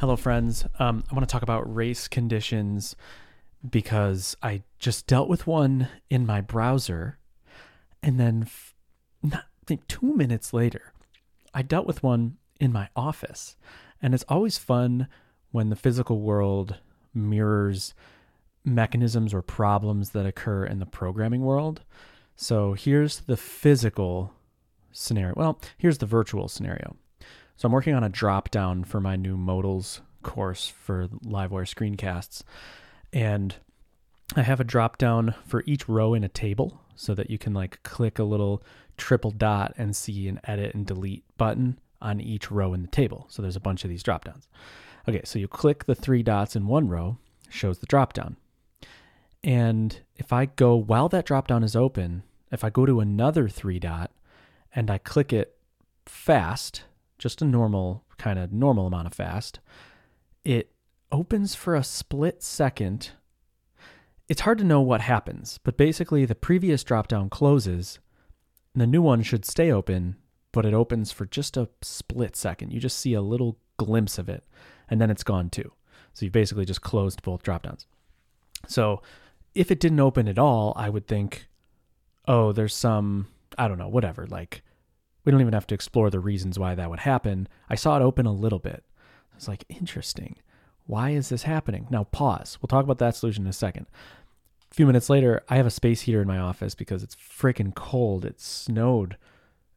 Hello, friends. Um, I want to talk about race conditions because I just dealt with one in my browser, and then f- not I think two minutes later, I dealt with one in my office. And it's always fun when the physical world mirrors mechanisms or problems that occur in the programming world. So here's the physical scenario. Well, here's the virtual scenario. So I'm working on a drop down for my new modals course for Livewire screencasts. And I have a drop down for each row in a table so that you can like click a little triple dot and see an edit and delete button on each row in the table. So there's a bunch of these drop downs. Okay, so you click the three dots in one row, shows the drop down. And if I go while that drop down is open, if I go to another three dot and I click it fast, just a normal kind of normal amount of fast, it opens for a split second. It's hard to know what happens, but basically the previous drop down closes and the new one should stay open, but it opens for just a split second. You just see a little glimpse of it and then it's gone too. So you've basically just closed both drop downs. So if it didn't open at all, I would think, oh, there's some, I don't know, whatever. Like, we don't even have to explore the reasons why that would happen. I saw it open a little bit. I was like, interesting. Why is this happening? Now, pause. We'll talk about that solution in a second. A few minutes later, I have a space heater in my office because it's freaking cold. It snowed,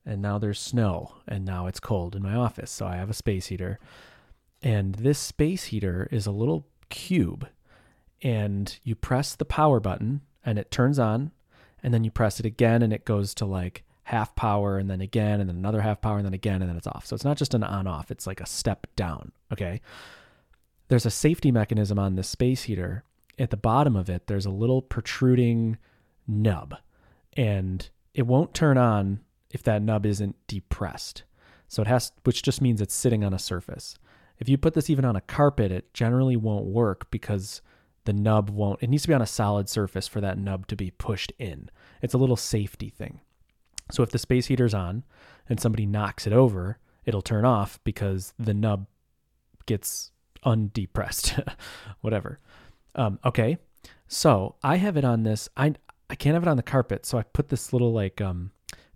and now there's snow, and now it's cold in my office. So I have a space heater. And this space heater is a little cube and you press the power button and it turns on and then you press it again and it goes to like half power and then again and then another half power and then again and then it's off. So it's not just an on off, it's like a step down, okay? There's a safety mechanism on this space heater. At the bottom of it, there's a little protruding nub and it won't turn on if that nub isn't depressed. So it has which just means it's sitting on a surface. If you put this even on a carpet, it generally won't work because the nub won't, it needs to be on a solid surface for that nub to be pushed in. It's a little safety thing. So if the space heater's on and somebody knocks it over, it'll turn off because the nub gets undepressed, whatever. Um, okay. So I have it on this. I I can't have it on the carpet, so I put this little like um,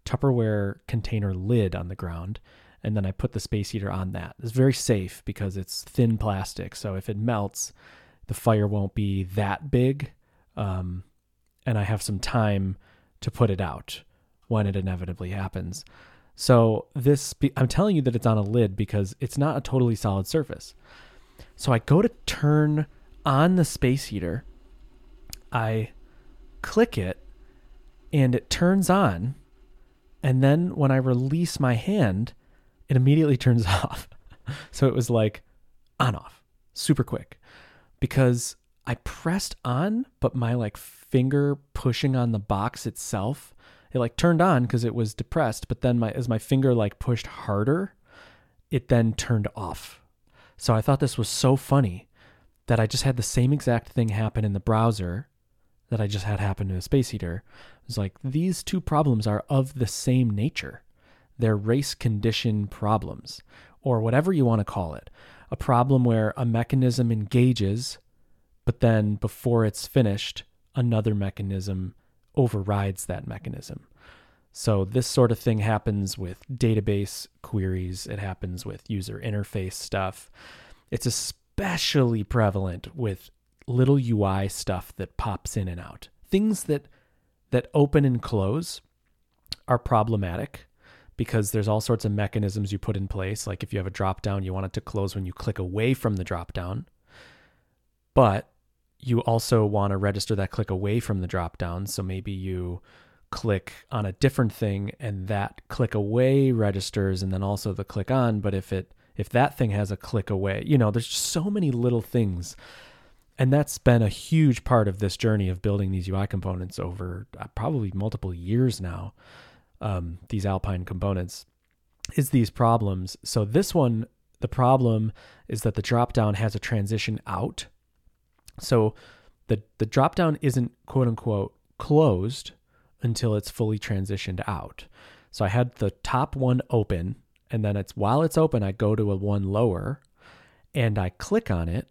Tupperware container lid on the ground, and then I put the space heater on that. It's very safe because it's thin plastic, so if it melts, the fire won't be that big, um, and I have some time to put it out when it inevitably happens. So this, I'm telling you that it's on a lid because it's not a totally solid surface. So I go to turn on the space heater. I click it and it turns on. And then when I release my hand, it immediately turns off. so it was like on off, super quick because I pressed on, but my like finger pushing on the box itself, it like turned on because it was depressed, but then my as my finger like pushed harder, it then turned off. So I thought this was so funny that I just had the same exact thing happen in the browser that I just had happen to the space heater. It was like these two problems are of the same nature. They're race condition problems, or whatever you want to call it a problem where a mechanism engages, but then before it's finished, another mechanism overrides that mechanism. So, this sort of thing happens with database queries, it happens with user interface stuff. It's especially prevalent with little UI stuff that pops in and out. Things that that open and close are problematic because there's all sorts of mechanisms you put in place. Like if you have a drop down, you want it to close when you click away from the drop down. But you also want to register that click away from the drop down. So maybe you click on a different thing and that click away registers and then also the click on. But if it if that thing has a click away, you know, there's so many little things. And that's been a huge part of this journey of building these UI components over uh, probably multiple years now um, these Alpine components is these problems. So this one, the problem is that the dropdown has a transition out. So the the dropdown isn't quote unquote closed until it's fully transitioned out. So I had the top one open, and then it's while it's open, I go to a one lower, and I click on it,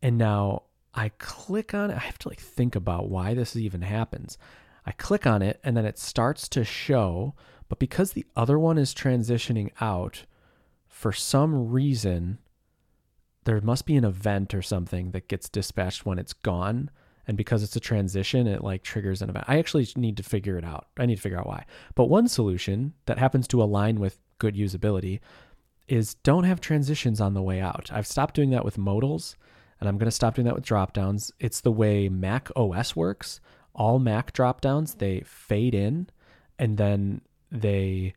and now I click on it. I have to like think about why this even happens. I click on it, and then it starts to show, but because the other one is transitioning out, for some reason, there must be an event or something that gets dispatched when it's gone. And because it's a transition it like triggers an event. I actually need to figure it out. I need to figure out why. But one solution that happens to align with good usability is don't have transitions on the way out. I've stopped doing that with modals and i'm going to stop doing that with dropdowns. It's the way mac os works. All mac dropdowns they fade in and then they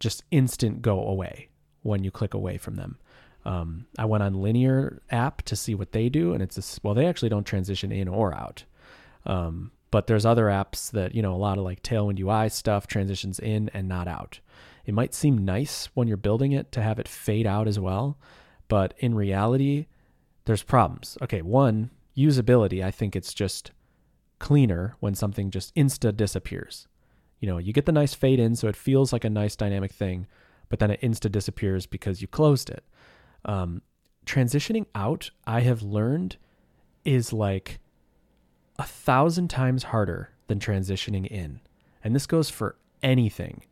just instant go away when you click away from them um, I went on Linear app to see what they do, and it's a, well, they actually don't transition in or out. Um, but there's other apps that you know a lot of like Tailwind UI stuff transitions in and not out. It might seem nice when you're building it to have it fade out as well, but in reality, there's problems. Okay, one usability. I think it's just cleaner when something just insta disappears. You know, you get the nice fade in, so it feels like a nice dynamic thing, but then it insta disappears because you closed it. Um, transitioning out, I have learned, is like a thousand times harder than transitioning in. And this goes for anything.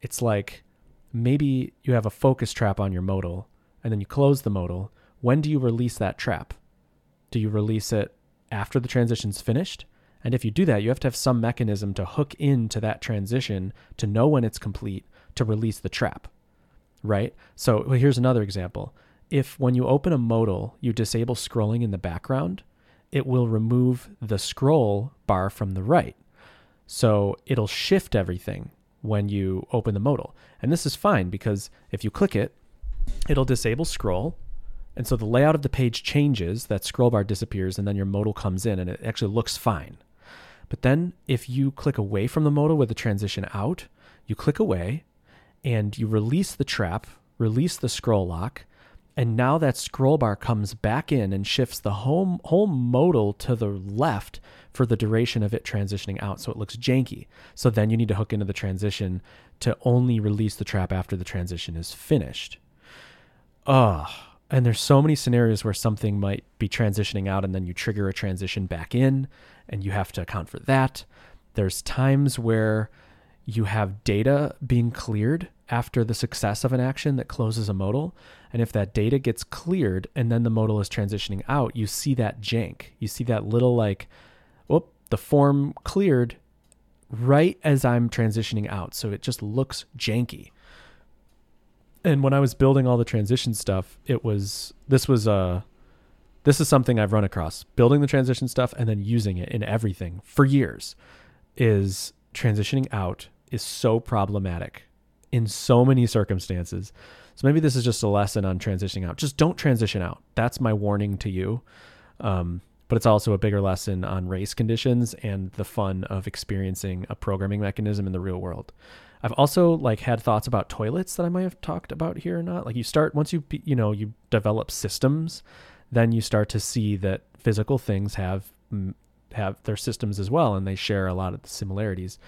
It's like maybe you have a focus trap on your modal and then you close the modal. When do you release that trap? Do you release it after the transition's finished? And if you do that, you have to have some mechanism to hook into that transition to know when it's complete to release the trap right? So well, here's another example. If when you open a modal, you disable scrolling in the background, it will remove the scroll bar from the right. So it'll shift everything when you open the modal. And this is fine because if you click it, it'll disable scroll. And so the layout of the page changes, that scroll bar disappears, and then your modal comes in and it actually looks fine. But then if you click away from the modal with the transition out, you click away, and you release the trap, release the scroll lock, and now that scroll bar comes back in and shifts the whole, whole modal to the left for the duration of it transitioning out. So it looks janky. So then you need to hook into the transition to only release the trap after the transition is finished. Ugh. And there's so many scenarios where something might be transitioning out and then you trigger a transition back in and you have to account for that. There's times where you have data being cleared after the success of an action that closes a modal. And if that data gets cleared and then the modal is transitioning out, you see that jank. You see that little like, whoop, the form cleared right as I'm transitioning out. So it just looks janky. And when I was building all the transition stuff, it was this was a uh, this is something I've run across. Building the transition stuff and then using it in everything for years is transitioning out is so problematic in so many circumstances. So maybe this is just a lesson on transitioning out. Just don't transition out. That's my warning to you. Um, but it's also a bigger lesson on race conditions and the fun of experiencing a programming mechanism in the real world. I've also like had thoughts about toilets that I might have talked about here or not. Like you start once you you know you develop systems, then you start to see that physical things have have their systems as well, and they share a lot of the similarities.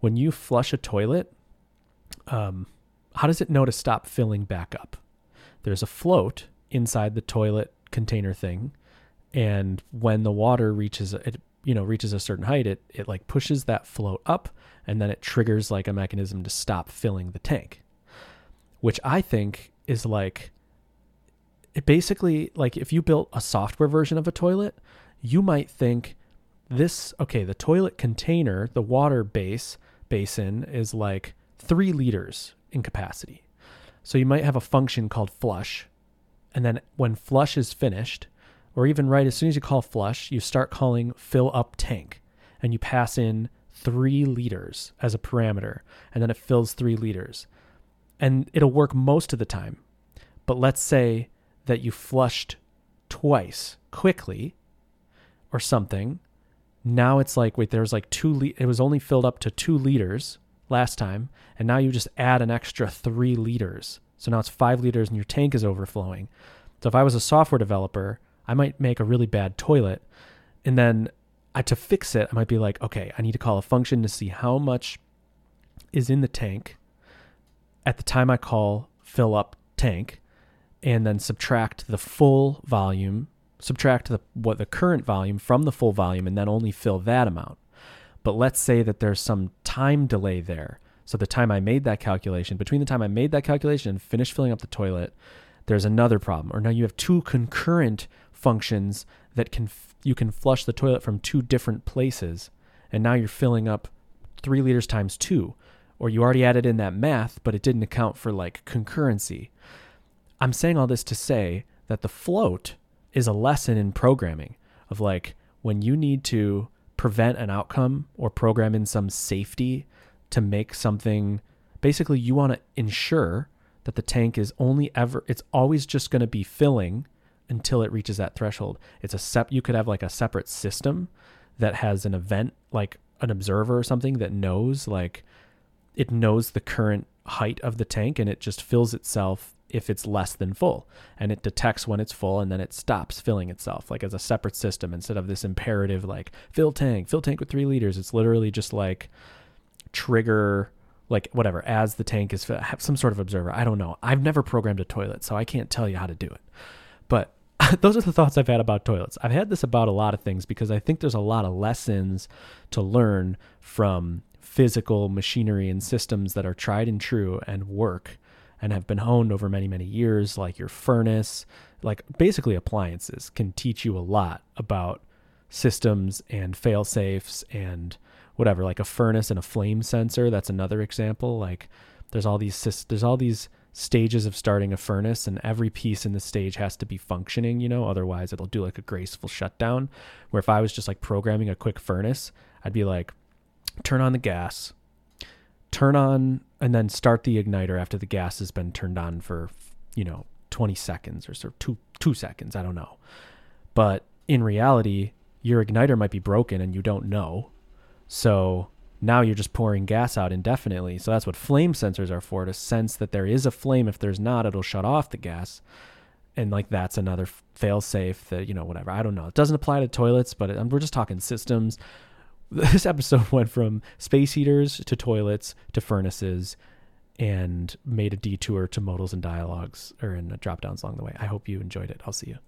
When you flush a toilet, um, how does it know to stop filling back up? There's a float inside the toilet container thing, and when the water reaches it, you know, reaches a certain height, it it like pushes that float up, and then it triggers like a mechanism to stop filling the tank, which I think is like it basically like if you built a software version of a toilet, you might think this okay the toilet container the water base basin is like three liters in capacity. So you might have a function called flush and then when flush is finished or even right as soon as you call flush you start calling fill up tank and you pass in three liters as a parameter and then it fills three liters. And it'll work most of the time but let's say that you flushed twice quickly or something now it's like, wait, there's like two, it was only filled up to two liters last time. And now you just add an extra three liters. So now it's five liters and your tank is overflowing. So if I was a software developer, I might make a really bad toilet. And then I, to fix it, I might be like, okay, I need to call a function to see how much is in the tank at the time I call fill up tank. and then subtract the full volume, subtract the what the current volume from the full volume, and then only fill that amount. But let's say that there's some time delay there. So the time I made that calculation, between the time I made that calculation and finished filling up the toilet, there's another problem. Or now you have two concurrent functions that can you can flush the toilet from two different places, and now you're filling up three liters times two, or you already added in that math, but it didn't account for like concurrency. I'm saying all this to say that the float is a lesson in programming of like when you need to prevent an outcome or program in some safety to make something basically you want to ensure that the tank is only ever it's always just going to be filling until it reaches that threshold. It's a sep you could have like a separate system that has an event like an observer or something that knows like it knows the current height of the tank and it just fills itself if it's less than full. And it detects when it's full and then it stops filling itself like as a separate system instead of this imperative like fill tank fill tank with three liters. It's literally just like trigger like whatever as the tank is have some sort of observer. I don't know. I've never programmed a toilet so i can't tell you how to do it. But those are the thoughts I've had about toilets. I've had this about a lot of things because I think there's a lot of lessons to learn from physical machinery and systems that are tried and true and work and have been honed over many, many years, like your furnace, like basically appliances can teach you a lot about systems and fail safes and whatever, like a furnace and a flame sensor. That's another example. Like there's all these, there's all these stages of starting a furnace and every piece in the stage has to be functioning, you know, otherwise it'll do like a graceful shutdown. Where if I was just like programming a quick furnace, I'd be like, turn on the gas, turn on and then start the igniter after the gas has been turned on for, you know, 20 seconds or of two, two seconds. I don't know. But in reality, your igniter might be broken and you don't know. So now you're just pouring gas out indefinitely. So that's what flame sensors are for to sense that there is a flame. If there's not, it'll shut off the gas. And like that's another fail safe that, you know, whatever. I don't know. It doesn't apply to toilets, but it, we're just talking systems. This episode went from space heaters to toilets to furnaces and made a detour to modals and dialogues or in drop downs along the way. I hope you enjoyed it. I'll see you.